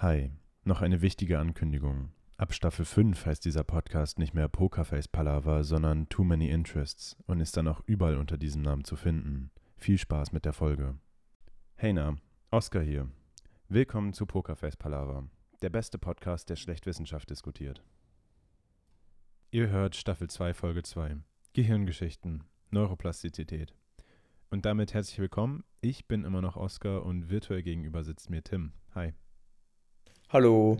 Hi, noch eine wichtige Ankündigung. Ab Staffel 5 heißt dieser Podcast nicht mehr Pokerface Palaver, sondern Too Many Interests und ist dann auch überall unter diesem Namen zu finden. Viel Spaß mit der Folge. Hey na, Oscar hier. Willkommen zu Pokerface Palaver, der beste Podcast, der schlecht Wissenschaft diskutiert. Ihr hört Staffel 2, Folge 2. Gehirngeschichten, Neuroplastizität. Und damit herzlich willkommen. Ich bin immer noch Oscar und virtuell gegenüber sitzt mir Tim. Hi. Hallo.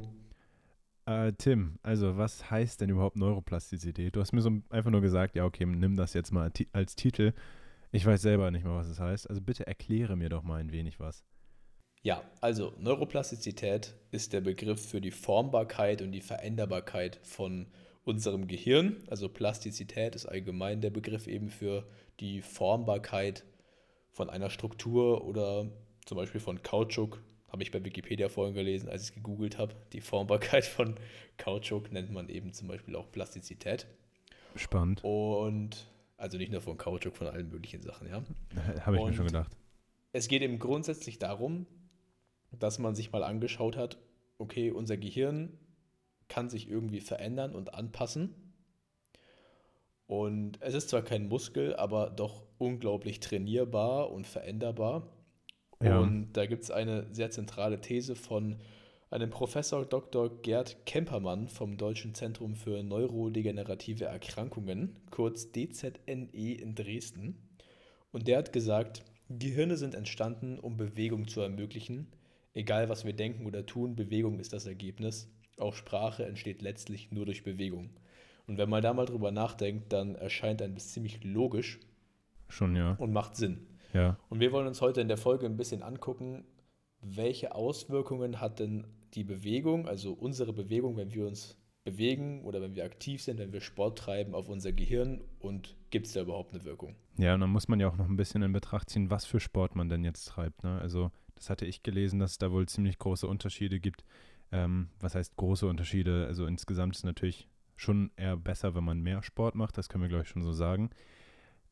Äh, Tim, also was heißt denn überhaupt Neuroplastizität? Du hast mir so einfach nur gesagt, ja, okay, nimm das jetzt mal als Titel. Ich weiß selber nicht mal, was es heißt. Also bitte erkläre mir doch mal ein wenig was. Ja, also Neuroplastizität ist der Begriff für die Formbarkeit und die Veränderbarkeit von unserem Gehirn. Also Plastizität ist allgemein der Begriff eben für die Formbarkeit von einer Struktur oder zum Beispiel von Kautschuk habe ich bei Wikipedia vorhin gelesen, als ich es gegoogelt habe. Die Formbarkeit von Kautschuk nennt man eben zum Beispiel auch Plastizität. Spannend. Und also nicht nur von Kautschuk, von allen möglichen Sachen, ja. habe ich Und mir schon gedacht. Es geht eben grundsätzlich darum, dass man sich mal angeschaut hat, okay, unser Gehirn kann sich irgendwie verändern und anpassen. Und es ist zwar kein Muskel, aber doch unglaublich trainierbar und veränderbar. Ja. Und da gibt es eine sehr zentrale These von einem Professor Dr. Gerd Kempermann vom Deutschen Zentrum für Neurodegenerative Erkrankungen, kurz DZNE in Dresden. Und der hat gesagt, Gehirne sind entstanden, um Bewegung zu ermöglichen. Egal was wir denken oder tun, Bewegung ist das Ergebnis. Auch Sprache entsteht letztlich nur durch Bewegung. Und wenn man da mal drüber nachdenkt, dann erscheint ein das ziemlich logisch. Schon, ja. Und macht Sinn. Ja. Und wir wollen uns heute in der Folge ein bisschen angucken, welche Auswirkungen hat denn die Bewegung, also unsere Bewegung, wenn wir uns bewegen oder wenn wir aktiv sind, wenn wir Sport treiben auf unser Gehirn und gibt es da überhaupt eine Wirkung? Ja, und dann muss man ja auch noch ein bisschen in Betracht ziehen, was für Sport man denn jetzt treibt. Ne? Also das hatte ich gelesen, dass es da wohl ziemlich große Unterschiede gibt. Ähm, was heißt große Unterschiede? Also insgesamt ist es natürlich schon eher besser, wenn man mehr Sport macht, das können wir, glaube ich, schon so sagen.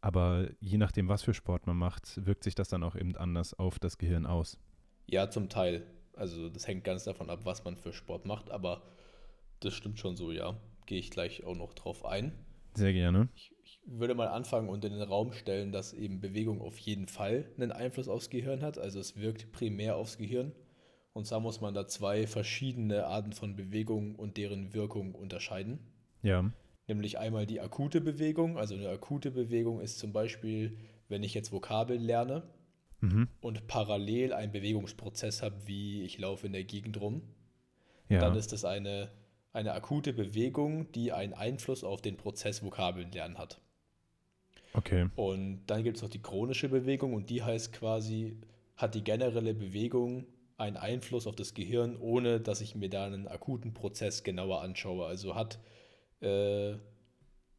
Aber je nachdem, was für Sport man macht, wirkt sich das dann auch eben anders auf das Gehirn aus. Ja, zum Teil. Also das hängt ganz davon ab, was man für Sport macht, aber das stimmt schon so, ja. Gehe ich gleich auch noch drauf ein. Sehr gerne. Ich, ich, würde mal anfangen und in den Raum stellen, dass eben Bewegung auf jeden Fall einen Einfluss aufs Gehirn hat. Also es wirkt primär aufs Gehirn. Und zwar muss man da zwei verschiedene Arten von Bewegung und deren Wirkung unterscheiden. Ja nämlich einmal die akute Bewegung. Also eine akute Bewegung ist zum Beispiel, wenn ich jetzt Vokabeln lerne mhm. und parallel einen Bewegungsprozess habe, wie ich laufe in der Gegend rum, ja. dann ist das eine, eine akute Bewegung, die einen Einfluss auf den Prozess Vokabeln lernen hat. Okay. Und dann gibt es noch die chronische Bewegung und die heißt quasi, hat die generelle Bewegung einen Einfluss auf das Gehirn, ohne dass ich mir da einen akuten Prozess genauer anschaue. Also hat äh,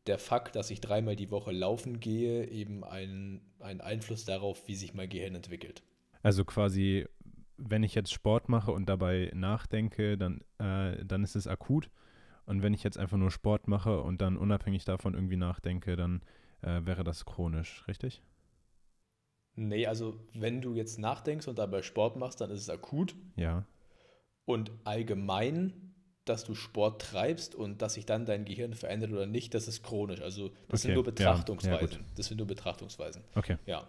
der Fakt, dass ich dreimal die Woche laufen gehe, eben einen, einen Einfluss darauf, wie sich mein Gehirn entwickelt. Also quasi, wenn ich jetzt Sport mache und dabei nachdenke, dann, äh, dann ist es akut. Und wenn ich jetzt einfach nur Sport mache und dann unabhängig davon irgendwie nachdenke, dann äh, wäre das chronisch, richtig? Nee, also wenn du jetzt nachdenkst und dabei Sport machst, dann ist es akut. Ja. Und allgemein dass du Sport treibst und dass sich dann dein Gehirn verändert oder nicht, das ist chronisch. Also das okay. sind nur Betrachtungsweisen. Ja, ja, das sind nur Betrachtungsweisen. Okay. Ja.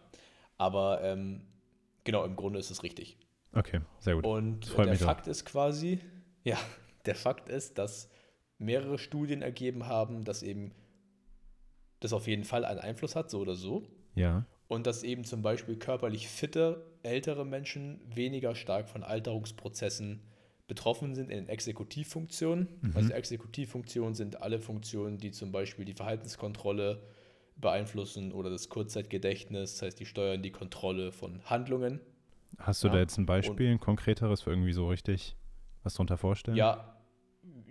Aber ähm, genau, im Grunde ist es richtig. Okay, sehr gut. Und der Fakt auch. ist quasi, ja, der Fakt ist, dass mehrere Studien ergeben haben, dass eben das auf jeden Fall einen Einfluss hat, so oder so. Ja. Und dass eben zum Beispiel körperlich fitte, ältere Menschen weniger stark von Alterungsprozessen betroffen sind in den Exekutivfunktionen. Mhm. Also Exekutivfunktionen sind alle Funktionen, die zum Beispiel die Verhaltenskontrolle beeinflussen oder das Kurzzeitgedächtnis, das heißt, die steuern die Kontrolle von Handlungen. Hast du ja. da jetzt ein Beispiel, ein konkreteres für irgendwie so richtig was darunter vorstellen? Ja,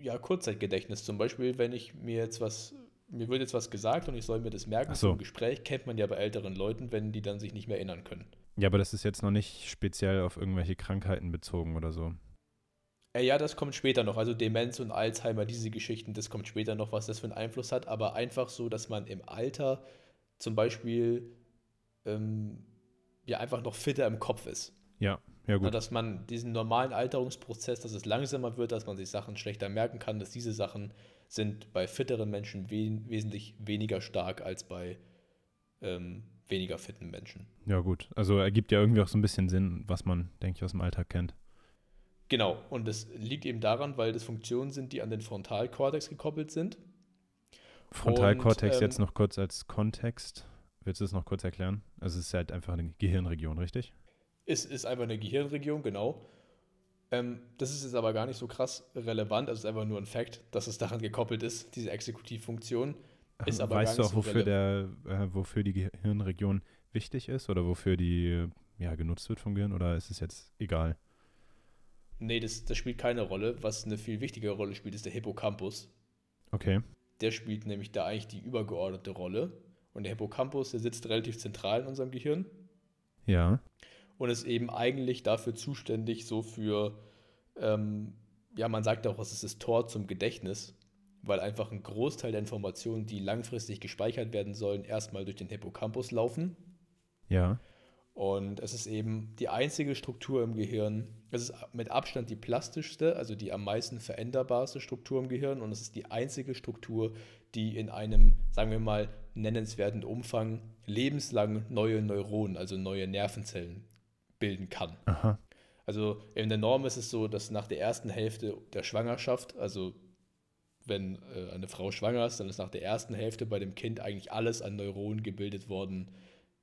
ja, Kurzzeitgedächtnis zum Beispiel, wenn ich mir jetzt was, mir wird jetzt was gesagt und ich soll mir das merken so. im Gespräch, kennt man ja bei älteren Leuten, wenn die dann sich nicht mehr erinnern können. Ja, aber das ist jetzt noch nicht speziell auf irgendwelche Krankheiten bezogen oder so. Äh, ja, das kommt später noch. Also Demenz und Alzheimer, diese Geschichten, das kommt später noch, was das für einen Einfluss hat. Aber einfach so, dass man im Alter zum Beispiel ähm, ja einfach noch fitter im Kopf ist. Ja, ja gut. dass man diesen normalen Alterungsprozess, dass es langsamer wird, dass man sich Sachen schlechter merken kann, dass diese Sachen sind bei fitteren Menschen we wesentlich weniger stark als bei ähm, weniger fitten Menschen. Ja gut, also ergibt ja irgendwie auch so ein bisschen Sinn, was man, denke ich, aus dem Alltag kennt. Genau, und das liegt eben daran, weil das Funktionen sind, die an den Frontalkortex gekoppelt sind. Frontalkortex ähm, jetzt noch kurz als Kontext. Willst du das noch kurz erklären? Also es ist halt einfach eine Gehirnregion, richtig? Es ist einfach eine Gehirnregion, genau. Ähm, das ist jetzt aber gar nicht so krass relevant, also es ist einfach nur ein Fakt, dass es daran gekoppelt ist, diese Exekutivfunktion. Ist aber weißt du auch, so wofür, der, äh, wofür die Gehirnregion wichtig ist oder wofür die ja, genutzt wird vom Gehirn oder ist es jetzt egal? Nee, das, das spielt keine Rolle. Was eine viel wichtigere Rolle spielt, ist der Hippocampus. Okay. Der spielt nämlich da eigentlich die übergeordnete Rolle. Und der Hippocampus, der sitzt relativ zentral in unserem Gehirn. Ja. Und ist eben eigentlich dafür zuständig, so für, ähm, ja, man sagt auch, es ist das Tor zum Gedächtnis, weil einfach ein Großteil der Informationen, die langfristig gespeichert werden sollen, erstmal durch den Hippocampus laufen. Ja. Und es ist eben die einzige Struktur im Gehirn, es ist mit Abstand die plastischste, also die am meisten veränderbarste Struktur im Gehirn. Und es ist die einzige Struktur, die in einem, sagen wir mal, nennenswerten Umfang lebenslang neue Neuronen, also neue Nervenzellen bilden kann. Aha. Also in der Norm ist es so, dass nach der ersten Hälfte der Schwangerschaft, also wenn äh, eine Frau schwanger ist, dann ist nach der ersten Hälfte bei dem Kind eigentlich alles an Neuronen gebildet worden,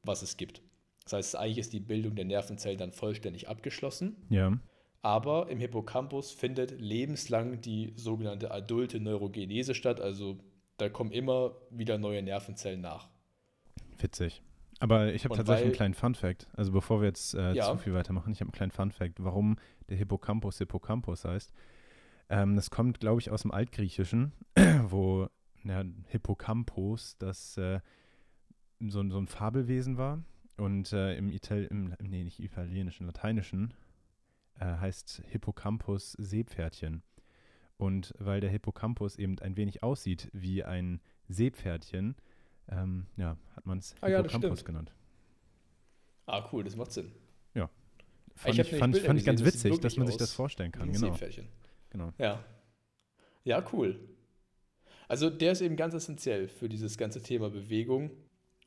was es gibt. Das heißt, eigentlich ist die Bildung der Nervenzellen dann vollständig abgeschlossen. Ja. Aber im Hippocampus findet lebenslang die sogenannte adulte Neurogenese statt. Also da kommen immer wieder neue Nervenzellen nach. Witzig. Aber ich habe tatsächlich weil, einen kleinen Fun-Fact. Also bevor wir jetzt äh, ja. zu viel weitermachen, ich habe einen kleinen Fun-Fact, warum der Hippocampus Hippocampus heißt. Ähm, das kommt, glaube ich, aus dem Altgriechischen, wo ja, Hippocampus das äh, so, so ein Fabelwesen war und äh, im, Ital im, nee, nicht italienischen, lateinischen äh, heißt Hippocampus Seepferdchen. Und weil der Hippocampus eben ein wenig aussieht wie ein Seepferdchen, ähm, ja, hat man es ah, Hippocampus ja, genannt. Ah, cool, das macht Sinn. Ja. Fand ich, ich fand, fand ich ganz witzig, dass man sich das vorstellen kann. Genau. Seepferdchen. Genau. Ja. Ja, cool. Also der ist eben ganz essentiell für dieses ganze Thema Bewegung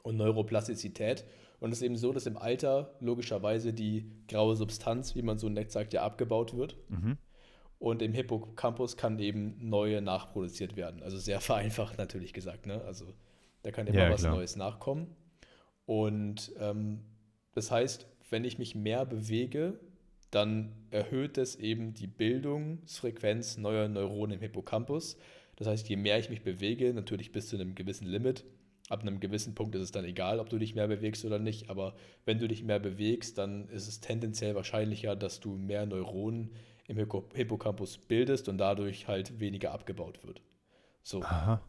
und Neuroplastizität. Und es ist eben so, dass im Alter logischerweise die graue Substanz, wie man so nett sagt, ja abgebaut wird. Mhm. Und im Hippocampus kann eben neue nachproduziert werden. Also sehr vereinfacht natürlich gesagt. Ne? Also da kann immer ja, was klar. Neues nachkommen. Und ähm, das heißt, wenn ich mich mehr bewege, dann erhöht es eben die Bildungsfrequenz neuer Neuronen im Hippocampus. Das heißt, je mehr ich mich bewege, natürlich bis zu einem gewissen Limit, ab einem gewissen Punkt ist es dann egal, ob du dich mehr bewegst oder nicht, aber wenn du dich mehr bewegst, dann ist es tendenziell wahrscheinlicher, dass du mehr Neuronen im Hippocampus bildest und dadurch halt weniger abgebaut wird. So. Aha.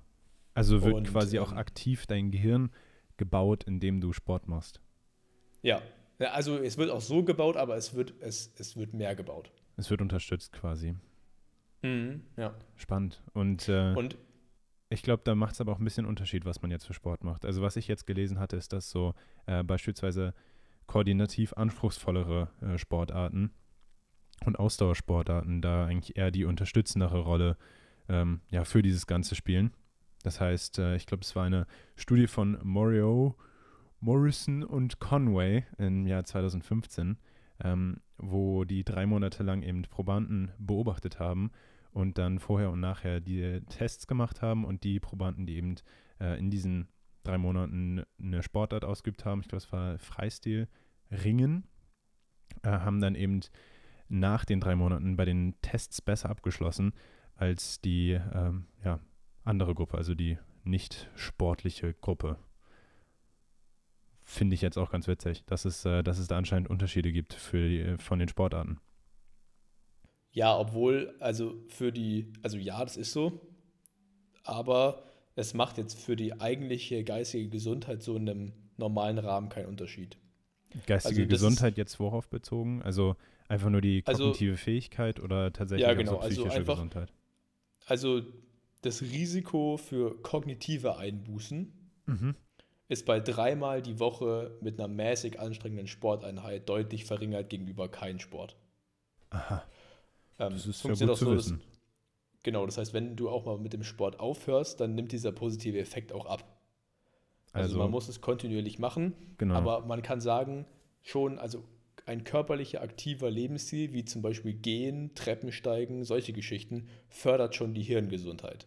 Also wird und, quasi ähm, auch aktiv dein Gehirn gebaut, indem du Sport machst. Ja. ja. Also es wird auch so gebaut, aber es wird, es, es wird mehr gebaut. Es wird unterstützt quasi. Mhm, ja. Spannend. Und, äh, und ich glaube, da macht es aber auch ein bisschen Unterschied, was man jetzt für Sport macht. Also was ich jetzt gelesen hatte, ist, dass so äh, beispielsweise koordinativ anspruchsvollere äh, Sportarten und Ausdauersportarten da eigentlich eher die unterstützendere Rolle ähm, ja, für dieses Ganze spielen. Das heißt, äh, ich glaube, es war eine Studie von Morio, Morrison und Conway im Jahr 2015, ähm, wo die drei Monate lang eben Probanden beobachtet haben und dann vorher und nachher die Tests gemacht haben und die Probanden, die eben äh, in diesen drei Monaten eine Sportart ausgeübt haben, ich glaube, es war Freistil, Ringen, äh, haben dann eben nach den drei Monaten bei den Tests besser abgeschlossen als die ähm, ja, andere Gruppe, also die nicht sportliche Gruppe. Finde ich jetzt auch ganz witzig, dass es, äh, dass es da anscheinend Unterschiede gibt für die, von den Sportarten. Ja, obwohl, also für die, also ja, das ist so, aber es macht jetzt für die eigentliche geistige Gesundheit so in einem normalen Rahmen keinen Unterschied. Geistige also Gesundheit jetzt worauf bezogen? Also einfach nur die also kognitive also, Fähigkeit oder tatsächlich ja, genau, also psychische also einfach, Gesundheit? Also das Risiko für kognitive Einbußen mhm. ist bei dreimal die Woche mit einer mäßig anstrengenden Sporteinheit deutlich verringert gegenüber keinem Sport. Aha. Ähm, das ist funktioniert auch so, dass, genau, das heißt, wenn du auch mal mit dem Sport aufhörst, dann nimmt dieser positive Effekt auch ab. Also, also man muss es kontinuierlich machen, genau. aber man kann sagen, schon, also ein körperlicher, aktiver Lebensstil, wie zum Beispiel Gehen, Treppensteigen, solche Geschichten, fördert schon die Hirngesundheit.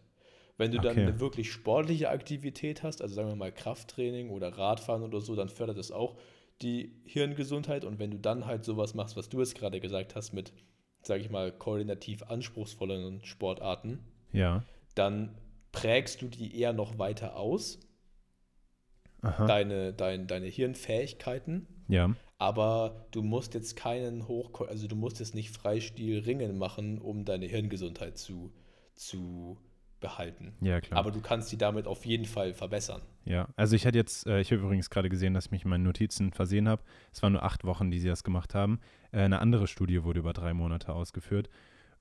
Wenn du okay. dann eine wirklich sportliche Aktivität hast, also sagen wir mal Krafttraining oder Radfahren oder so, dann fördert das auch die Hirngesundheit. Und wenn du dann halt sowas machst, was du jetzt gerade gesagt hast, mit, sage ich mal, koordinativ anspruchsvolleren Sportarten, ja. dann prägst du die eher noch weiter aus. Deine, dein, deine Hirnfähigkeiten. Ja. Aber du musst jetzt keinen Hoch, also du musst jetzt nicht Freistil Ringen machen, um deine Hirngesundheit zu, zu behalten. Ja, klar. Aber du kannst sie damit auf jeden Fall verbessern. Ja, also ich hatte jetzt, äh, ich habe übrigens gerade gesehen, dass ich mich in meinen Notizen versehen habe. Es waren nur acht Wochen, die sie das gemacht haben. Äh, eine andere Studie wurde über drei Monate ausgeführt.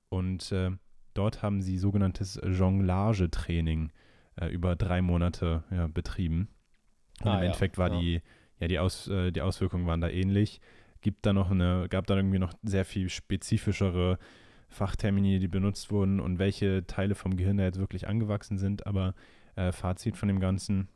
Und äh, dort haben sie sogenanntes Jonglage-Training äh, über drei Monate ja, betrieben. Und ah, im Endeffekt war ja. die, ja, die, Aus, äh, die Auswirkungen waren da ähnlich. Gibt da noch eine, gab da irgendwie noch sehr viel spezifischere Fachtermini, die benutzt wurden und welche Teile vom Gehirn da jetzt wirklich angewachsen sind. Aber äh, Fazit von dem Ganzen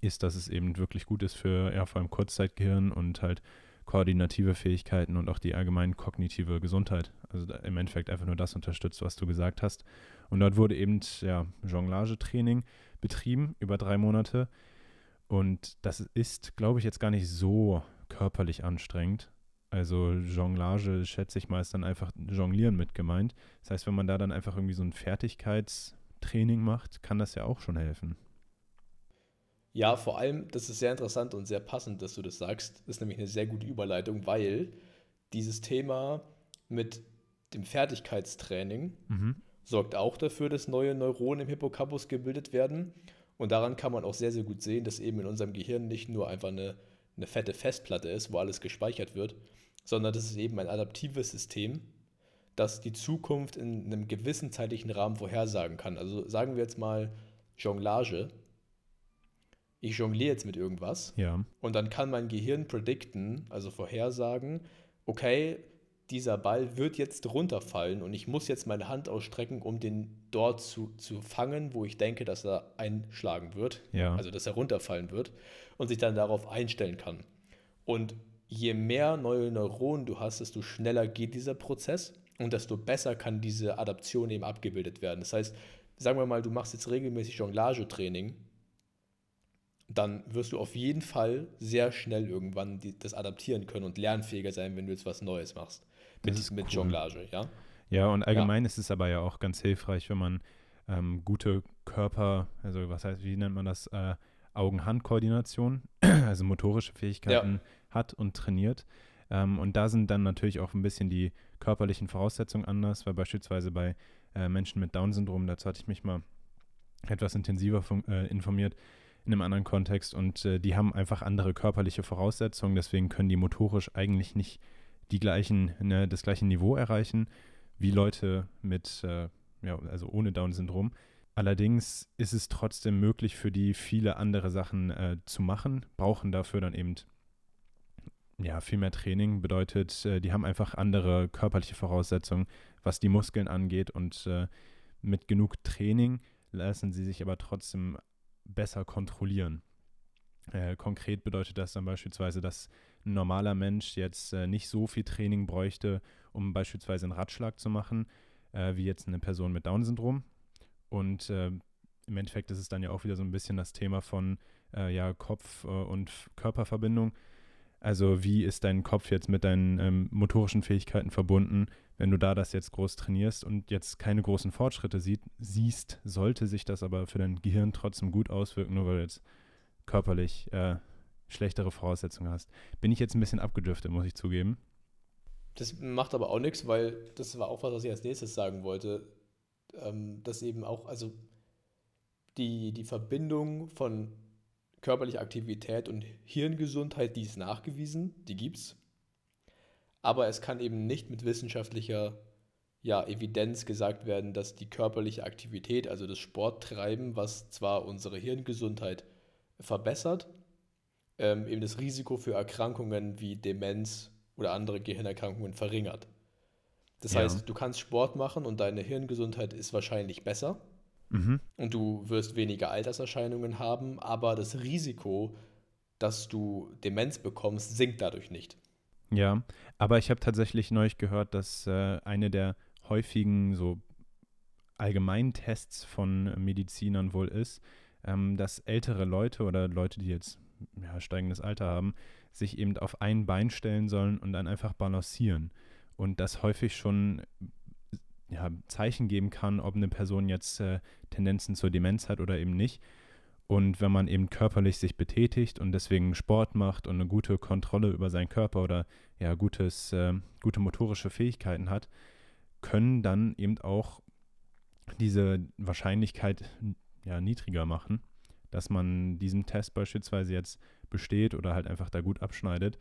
ist, dass es eben wirklich gut ist für ja, vor allem Kurzzeitgehirn und halt koordinative Fähigkeiten und auch die allgemeine kognitive Gesundheit. Also im Endeffekt einfach nur das unterstützt, was du gesagt hast. Und dort wurde eben ja, Jonglage-Training betrieben über drei Monate. Und das ist, glaube ich, jetzt gar nicht so körperlich anstrengend. Also Jonglage, schätze ich mal, ist dann einfach Jonglieren mit gemeint. Das heißt, wenn man da dann einfach irgendwie so ein Fertigkeitstraining macht, kann das ja auch schon helfen. Ja, vor allem, das ist sehr interessant und sehr passend, dass du das sagst. Das ist nämlich eine sehr gute Überleitung, weil dieses Thema mit dem Fertigkeitstraining mhm. sorgt auch dafür, dass neue Neuronen im Hippocampus gebildet werden. Und daran kann man auch sehr, sehr gut sehen, dass eben in unserem Gehirn nicht nur einfach eine, eine fette Festplatte ist, wo alles gespeichert wird, sondern das ist eben ein adaptives System, das die Zukunft in einem gewissen zeitlichen Rahmen vorhersagen kann. Also sagen wir jetzt mal Jonglage. Ich jongliere jetzt mit irgendwas ja. und dann kann mein Gehirn predikten, also vorhersagen, okay, dieser Ball wird jetzt runterfallen und ich muss jetzt meine Hand ausstrecken, um den dort zu, zu fangen, wo ich denke, dass er einschlagen wird, ja. also dass er runterfallen wird und sich dann darauf einstellen kann. Und je mehr neue Neuronen du hast, desto schneller geht dieser Prozess und desto besser kann diese Adaption eben abgebildet werden. Das heißt, sagen wir mal, du machst jetzt regelmäßig Jonglage-Training, dann wirst du auf jeden Fall sehr schnell irgendwann die, das adaptieren können und lernfähiger sein, wenn du jetzt was Neues machst. Mit, mit cool. Jonglage, ja. Ja, und allgemein ja. ist es aber ja auch ganz hilfreich, wenn man ähm, gute Körper, also was heißt, wie nennt man das, äh, Augen-Hand-Koordination, also motorische Fähigkeiten ja. hat und trainiert. Ähm, und da sind dann natürlich auch ein bisschen die körperlichen Voraussetzungen anders, weil beispielsweise bei äh, Menschen mit Down-Syndrom, dazu hatte ich mich mal etwas intensiver äh, informiert, in einem anderen Kontext und äh, die haben einfach andere körperliche Voraussetzungen, deswegen können die motorisch eigentlich nicht die gleichen, ne, das gleiche Niveau erreichen wie Leute mit, äh, ja, also ohne Down-Syndrom. Allerdings ist es trotzdem möglich für die viele andere Sachen äh, zu machen, brauchen dafür dann eben ja, viel mehr Training. Bedeutet, äh, die haben einfach andere körperliche Voraussetzungen, was die Muskeln angeht. Und äh, mit genug Training lassen sie sich aber trotzdem besser kontrollieren. Äh, konkret bedeutet das dann beispielsweise, dass ein normaler Mensch jetzt äh, nicht so viel Training bräuchte, um beispielsweise einen Ratschlag zu machen, äh, wie jetzt eine Person mit Down-Syndrom. Und äh, im Endeffekt ist es dann ja auch wieder so ein bisschen das Thema von äh, ja, Kopf- äh, und Körperverbindung. Also wie ist dein Kopf jetzt mit deinen ähm, motorischen Fähigkeiten verbunden? Wenn du da das jetzt groß trainierst und jetzt keine großen Fortschritte sieht, siehst, sollte sich das aber für dein Gehirn trotzdem gut auswirken, nur weil du jetzt körperlich äh, schlechtere Voraussetzungen hast. Bin ich jetzt ein bisschen abgedriftet, muss ich zugeben. Das macht aber auch nichts, weil das war auch was, was ich als nächstes sagen wollte ähm, dass eben auch, also die, die Verbindung von körperlicher Aktivität und Hirngesundheit, die ist nachgewiesen, die gibt es. Aber es kann eben nicht mit wissenschaftlicher ja, Evidenz gesagt werden, dass die körperliche Aktivität, also das Sporttreiben, was zwar unsere Hirngesundheit verbessert, ähm, eben das Risiko für Erkrankungen wie Demenz oder andere Gehirnerkrankungen verringert. Das ja. heißt, du kannst Sport machen und deine Hirngesundheit ist wahrscheinlich besser mhm. und du wirst weniger Alterserscheinungen haben, aber das Risiko, dass du Demenz bekommst, sinkt dadurch nicht. Ja, aber ich habe tatsächlich neulich gehört, dass äh, eine der häufigen so Allgemeintests von Medizinern wohl ist, ähm, dass ältere Leute oder Leute, die jetzt ja, steigendes Alter haben, sich eben auf ein Bein stellen sollen und dann einfach balancieren. Und das häufig schon ja, Zeichen geben kann, ob eine Person jetzt äh, Tendenzen zur Demenz hat oder eben nicht. Und wenn man eben körperlich sich betätigt und deswegen Sport macht und eine gute Kontrolle über seinen Körper oder ja gutes, äh, gute motorische Fähigkeiten hat, können dann eben auch diese Wahrscheinlichkeit ja, niedriger machen, dass man diesen Test beispielsweise jetzt besteht oder halt einfach da gut abschneidet.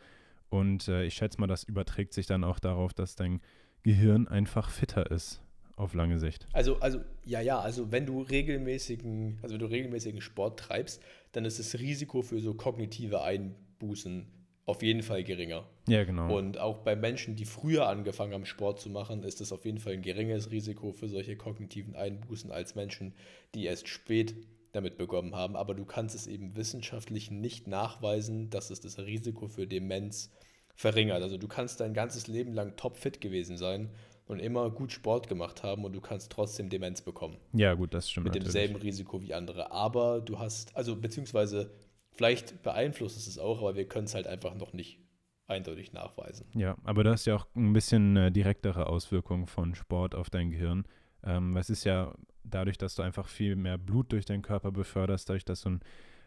Und äh, ich schätze mal, das überträgt sich dann auch darauf, dass dein Gehirn einfach fitter ist auf lange Sicht. Also, also, ja, ja, also wenn du regelmäßigen, also wenn du regelmäßigen Sport treibst, dann ist das Risiko für so kognitive Einbußen auf jeden Fall geringer. Ja, genau. Und auch bei Menschen, die früher angefangen haben, Sport zu machen, ist das auf jeden Fall ein geringeres Risiko für solche kognitiven Einbußen als Menschen, die erst spät damit bekommen haben. Aber du kannst es eben wissenschaftlich nicht nachweisen, dass es das Risiko für Demenz verringert. Also du kannst dein ganzes Leben lang topfit gewesen sein und immer gut Sport gemacht haben und du kannst trotzdem Demenz bekommen. Ja, gut, das stimmt. Mit demselben natürlich. Risiko wie andere. Aber du hast, also beziehungsweise Vielleicht beeinflusst es es auch, aber wir können es halt einfach noch nicht eindeutig nachweisen. Ja, aber das ist ja auch ein bisschen äh, direktere Auswirkung von Sport auf dein Gehirn. Ähm, es ist ja dadurch, dass du einfach viel mehr Blut durch deinen Körper beförderst, dadurch, dass du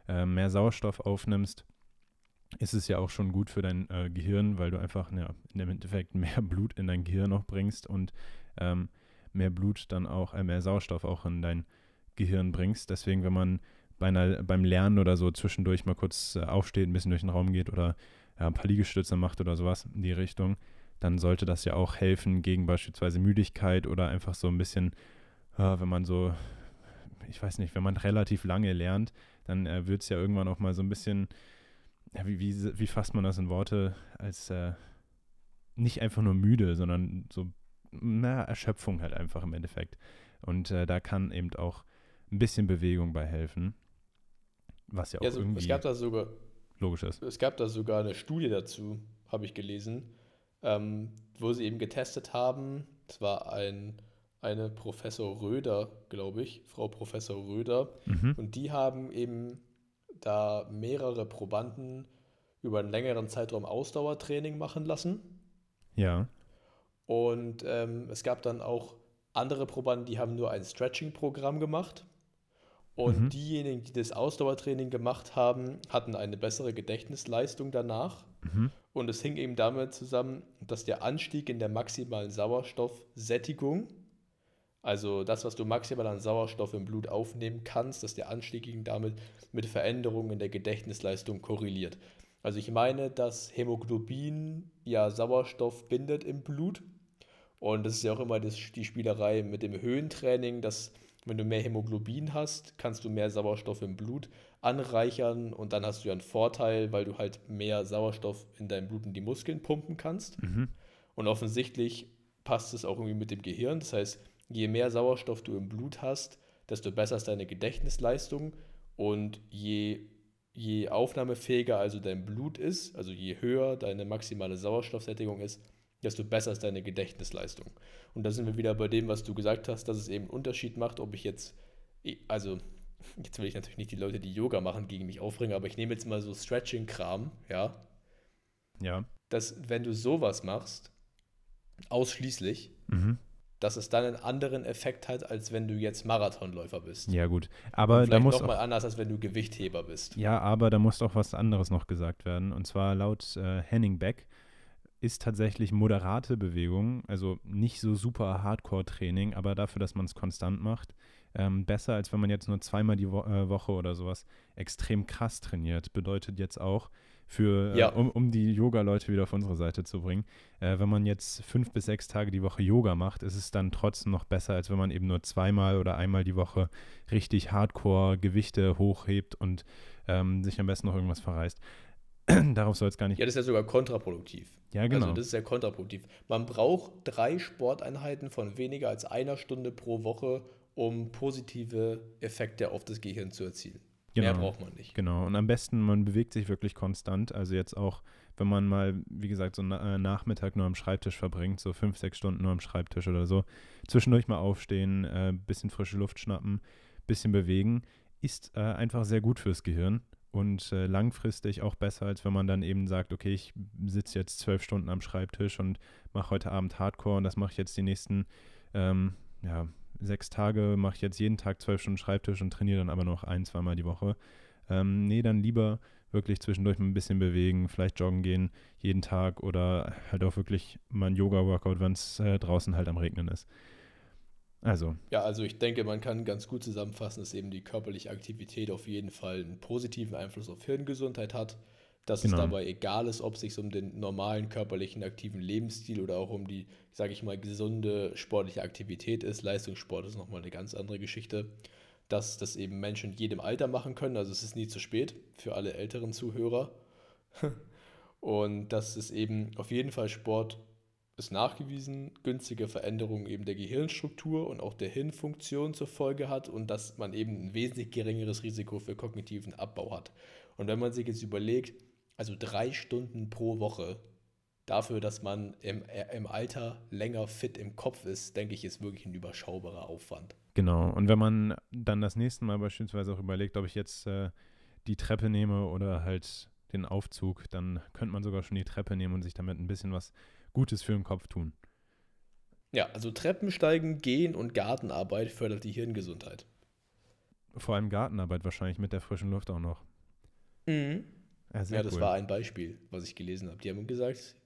äh, mehr Sauerstoff aufnimmst, ist es ja auch schon gut für dein äh, Gehirn, weil du einfach ja, im Endeffekt mehr Blut in dein Gehirn noch bringst und ähm, mehr Blut dann auch, äh, mehr Sauerstoff auch in dein Gehirn bringst. Deswegen, wenn man bei einer, beim Lernen oder so zwischendurch mal kurz äh, aufsteht, ein bisschen durch den Raum geht oder ja, ein paar Liegestütze macht oder sowas in die Richtung, dann sollte das ja auch helfen gegen beispielsweise Müdigkeit oder einfach so ein bisschen, äh, wenn man so, ich weiß nicht, wenn man relativ lange lernt, dann äh, wird es ja irgendwann auch mal so ein bisschen, ja, wie, wie, wie fasst man das in Worte, als äh, nicht einfach nur müde, sondern so, na, Erschöpfung halt einfach im Endeffekt. Und äh, da kann eben auch ein bisschen Bewegung bei helfen. Was ja auch ja, so, irgendwie es gab da sogar, logisch ist. Es gab da sogar eine Studie dazu, habe ich gelesen, ähm, wo sie eben getestet haben. Es war ein, eine Professor Röder, glaube ich, Frau Professor Röder. Mhm. Und die haben eben da mehrere Probanden über einen längeren Zeitraum Ausdauertraining machen lassen. Ja. Und ähm, es gab dann auch andere Probanden, die haben nur ein Stretching-Programm gemacht. Und mhm. diejenigen, die das Ausdauertraining gemacht haben, hatten eine bessere Gedächtnisleistung danach. Mhm. Und es hing eben damit zusammen, dass der Anstieg in der maximalen Sauerstoffsättigung, also das, was du maximal an Sauerstoff im Blut aufnehmen kannst, dass der Anstieg damit mit Veränderungen in der Gedächtnisleistung korreliert. Also ich meine, dass Hämoglobin ja Sauerstoff bindet im Blut. Und das ist ja auch immer das, die Spielerei mit dem Höhentraining, dass wenn du mehr Hämoglobin hast, kannst du mehr Sauerstoff im Blut anreichern und dann hast du ja einen Vorteil, weil du halt mehr Sauerstoff in deinem Blut in die Muskeln pumpen kannst. Mhm. Und offensichtlich passt es auch irgendwie mit dem Gehirn. Das heißt, je mehr Sauerstoff du im Blut hast, desto besser ist deine Gedächtnisleistung und je, je aufnahmefähiger also dein Blut ist, also je höher deine maximale Sauerstoffsättigung ist, desto besser ist deine Gedächtnisleistung. Und da sind wir wieder bei dem, was du gesagt hast, dass es eben einen Unterschied macht, ob ich jetzt, also jetzt will ich natürlich nicht die Leute, die Yoga machen, gegen mich aufbringen, aber ich nehme jetzt mal so Stretching-Kram, ja. Ja. Dass, wenn du sowas machst, ausschließlich, mhm. Dass es dann einen anderen Effekt hat, als wenn du jetzt Marathonläufer bist. Ja, gut. Aber da muss. Nochmal anders, als wenn du Gewichtheber bist. Ja, aber da muss auch was anderes noch gesagt werden. Und zwar laut äh, Henning Beck ist tatsächlich moderate Bewegung, also nicht so super Hardcore-Training, aber dafür, dass man es konstant macht, ähm, besser, als wenn man jetzt nur zweimal die Wo äh, Woche oder sowas extrem krass trainiert. Bedeutet jetzt auch, für, äh, ja. äh, um, um die Yoga-Leute wieder auf unsere Seite zu bringen, äh, wenn man jetzt fünf bis sechs Tage die Woche Yoga macht, ist es dann trotzdem noch besser, als wenn man eben nur zweimal oder einmal die Woche richtig Hardcore Gewichte hochhebt und ähm, sich am besten noch irgendwas verreißt. Darauf soll es gar nicht. Ja, das ist ja sogar kontraproduktiv. Ja, genau. Also das ist ja kontraproduktiv. Man braucht drei Sporteinheiten von weniger als einer Stunde pro Woche, um positive Effekte auf das Gehirn zu erzielen. Genau. Mehr braucht man nicht. Genau. Und am besten, man bewegt sich wirklich konstant. Also jetzt auch, wenn man mal, wie gesagt, so einen äh, Nachmittag nur am Schreibtisch verbringt, so fünf, sechs Stunden nur am Schreibtisch oder so, zwischendurch mal aufstehen, äh, bisschen frische Luft schnappen, bisschen bewegen, ist äh, einfach sehr gut fürs Gehirn und äh, langfristig auch besser, als wenn man dann eben sagt, okay, ich sitze jetzt zwölf Stunden am Schreibtisch und mache heute Abend Hardcore und das mache ich jetzt die nächsten ähm, ja, sechs Tage, mache ich jetzt jeden Tag zwölf Stunden Schreibtisch und trainiere dann aber noch ein, zweimal die Woche. Ähm, nee, dann lieber wirklich zwischendurch mal ein bisschen bewegen, vielleicht joggen gehen jeden Tag oder halt auch wirklich mal ein Yoga-Workout, wenn es äh, draußen halt am Regnen ist. Also. Ja, also ich denke, man kann ganz gut zusammenfassen, dass eben die körperliche Aktivität auf jeden Fall einen positiven Einfluss auf Hirngesundheit hat. Dass genau. es dabei egal ist, ob es sich um den normalen körperlichen aktiven Lebensstil oder auch um die, sage ich mal, gesunde sportliche Aktivität ist. Leistungssport ist nochmal eine ganz andere Geschichte. Dass das eben Menschen in jedem Alter machen können. Also es ist nie zu spät für alle älteren Zuhörer. Und dass es eben auf jeden Fall Sport ist nachgewiesen, günstige Veränderungen eben der Gehirnstruktur und auch der Hirnfunktion zur Folge hat und dass man eben ein wesentlich geringeres Risiko für kognitiven Abbau hat. Und wenn man sich jetzt überlegt, also drei Stunden pro Woche dafür, dass man im, äh, im Alter länger fit im Kopf ist, denke ich, ist wirklich ein überschaubarer Aufwand. Genau. Und wenn man dann das nächste Mal beispielsweise auch überlegt, ob ich jetzt äh, die Treppe nehme oder halt den Aufzug, dann könnte man sogar schon die Treppe nehmen und sich damit ein bisschen was Gutes für den Kopf tun. Ja, also Treppensteigen, Gehen und Gartenarbeit fördert die Hirngesundheit. Vor allem Gartenarbeit wahrscheinlich mit der frischen Luft auch noch. Mhm. Ja, ja das cool. war ein Beispiel, was ich gelesen habe. Die haben gesagt,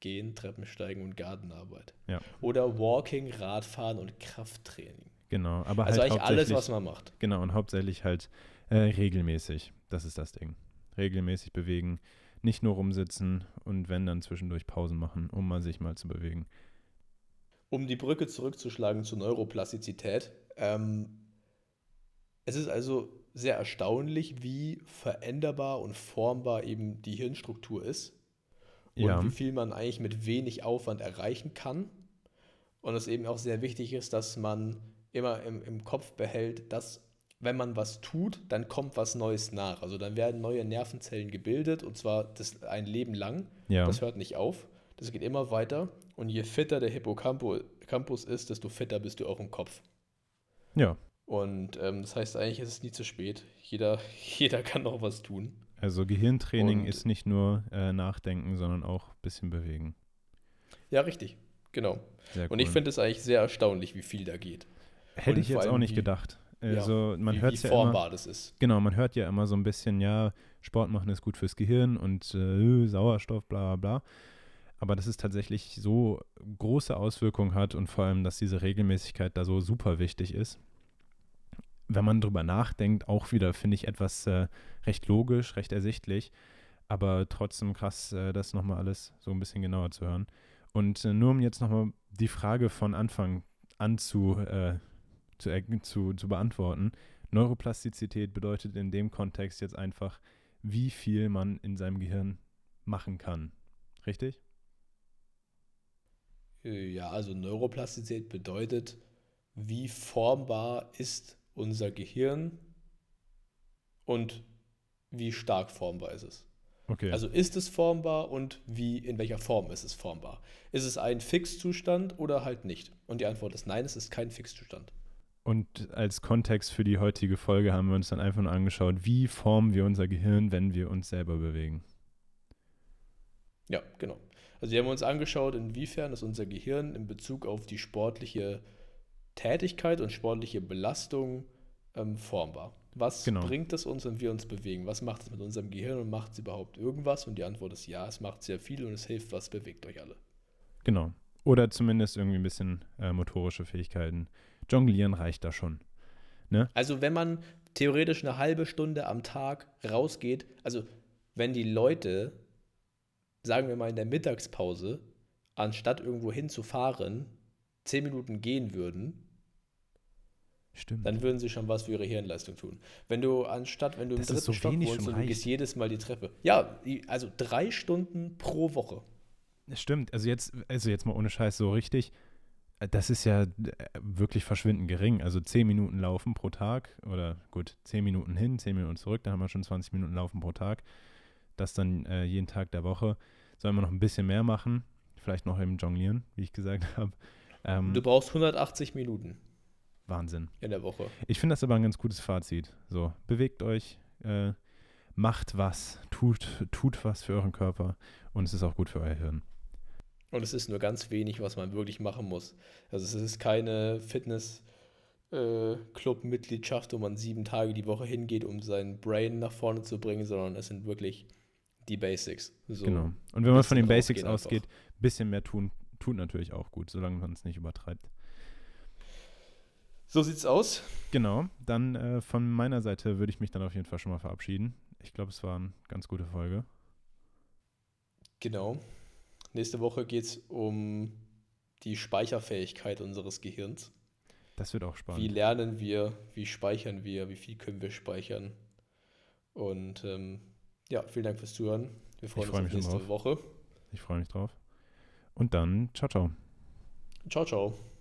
Gehen, Treppensteigen und Gartenarbeit. Ja. Oder Walking, Radfahren und Krafttraining. Genau, aber also halt eigentlich alles, was man macht. Genau, und hauptsächlich halt äh, regelmäßig. Das ist das Ding. Regelmäßig bewegen, nicht nur rumsitzen und wenn dann zwischendurch Pausen machen, um mal sich mal zu bewegen. Um die Brücke zurückzuschlagen zur Neuroplastizität. Ähm, es ist also sehr erstaunlich, wie veränderbar und formbar eben die Hirnstruktur ist. Und ja. wie viel man eigentlich mit wenig Aufwand erreichen kann. Und es eben auch sehr wichtig ist, dass man immer im, im Kopf behält, dass wenn man was tut, dann kommt was Neues nach. Also dann werden neue Nervenzellen gebildet und zwar das ein Leben lang. Ja. Das hört nicht auf. Das geht immer weiter. Und je fitter der Hippocampus ist, desto fitter bist du auch im Kopf. Ja. Und ähm, das heißt, eigentlich ist es nie zu spät. Jeder, jeder kann noch was tun. Also Gehirntraining und, ist nicht nur äh, nachdenken, sondern auch ein bisschen bewegen. Ja, richtig. Genau. Cool. Und ich finde es eigentlich sehr erstaunlich, wie viel da geht. Hätte und ich jetzt auch nicht gedacht. Also man hört ja formbar immer, das ist. Genau, man hört ja immer so ein bisschen, ja, Sport machen ist gut fürs Gehirn und äh, Sauerstoff, bla bla bla. Aber dass es tatsächlich so große Auswirkungen hat und vor allem, dass diese Regelmäßigkeit da so super wichtig ist. Wenn man drüber nachdenkt, auch wieder, finde ich, etwas äh, recht logisch, recht ersichtlich, aber trotzdem krass, äh, das nochmal alles so ein bisschen genauer zu hören. Und äh, nur um jetzt nochmal die Frage von Anfang an zu äh, zu, zu, zu beantworten. Neuroplastizität bedeutet in dem Kontext jetzt einfach, wie viel man in seinem Gehirn machen kann. Richtig? Äh, ja, also Neuroplastizität bedeutet, wie formbar ist unser Gehirn und wie stark formbar ist es. Okay. Also ist es formbar und wie, in welcher Form ist es formbar? Ist es ein Fixzustand oder halt nicht? Und die Antwort ist nein, es ist kein Fixzustand. Und als Kontext für die heutige Folge haben wir uns dann einfach nur angeschaut, wie formen wir unser Gehirn, wenn wir uns selber bewegen. Ja, genau. Also wir haben uns angeschaut, inwiefern ist unser Gehirn in Bezug auf die sportliche Tätigkeit und sportliche Belastung ähm, formbar. Was genau. bringt es uns, wenn wir uns bewegen? Was macht es mit unserem Gehirn und macht es überhaupt irgendwas? Und die Antwort ist ja, es macht sehr viel und es hilft, was bewegt euch alle. Genau. Oder zumindest irgendwie ein bisschen äh, motorische Fähigkeiten Jonglieren reicht da schon. Ne? Also wenn man theoretisch eine halbe Stunde am Tag rausgeht, also wenn die Leute, sagen wir mal in der Mittagspause, anstatt irgendwo hinzufahren, zehn Minuten gehen würden, Stimmt. Dann würden sie schon was für ihre Hirnleistung tun. Wenn du anstatt, wenn du im das dritten so Stock wohnst und du gehst jedes Mal die Treppe. Ja, also drei Stunden pro Woche. Stimmt, also jetzt, also jetzt mal ohne Scheiß so richtig, äh, das ist ja äh, wirklich verschwindend gering. Also zehn Minuten laufen pro Tag oder gut, zehn Minuten hin, zehn Minuten zurück, dann haben wir schon 20 Minuten laufen pro Tag. Das dann äh, jeden Tag der Woche. Sollen wir noch ein bisschen mehr machen, vielleicht noch im Jonglieren, wie ich gesagt habe. Ähm, du brauchst 180 Minuten. Wahnsinn. In der Woche. Ich finde das aber ein ganz gutes Fazit. So, bewegt euch, äh, macht was, tut, tut was für euren Körper und es ist auch gut für euer Hirn. Und es ist nur ganz wenig, was man wirklich machen muss. Also es ist keine Fitness-Club-Mitgliedschaft, äh, wo man sieben Tage die Woche hingeht, um sein Brain nach vorne zu bringen, sondern es sind wirklich die Basics. So genau. Und wenn man von den Basics ausgeht, ein bisschen mehr tun, tut natürlich auch gut, solange man es nicht übertreibt. So sieht's aus. Genau, dann äh, von meiner Seite würde ich mich dann auf jeden Fall schon mal verabschieden. Ich glaube, es war eine ganz gute Folge. Genau. Nächste Woche geht es um die Speicherfähigkeit unseres Gehirns. Das wird auch spannend. Wie lernen wir, wie speichern wir, wie viel können wir speichern? Und ähm, ja, vielen Dank fürs Zuhören. Wir freuen freu uns auf nächste drauf. Woche. Ich freue mich drauf. Und dann, ciao, ciao. Ciao, ciao.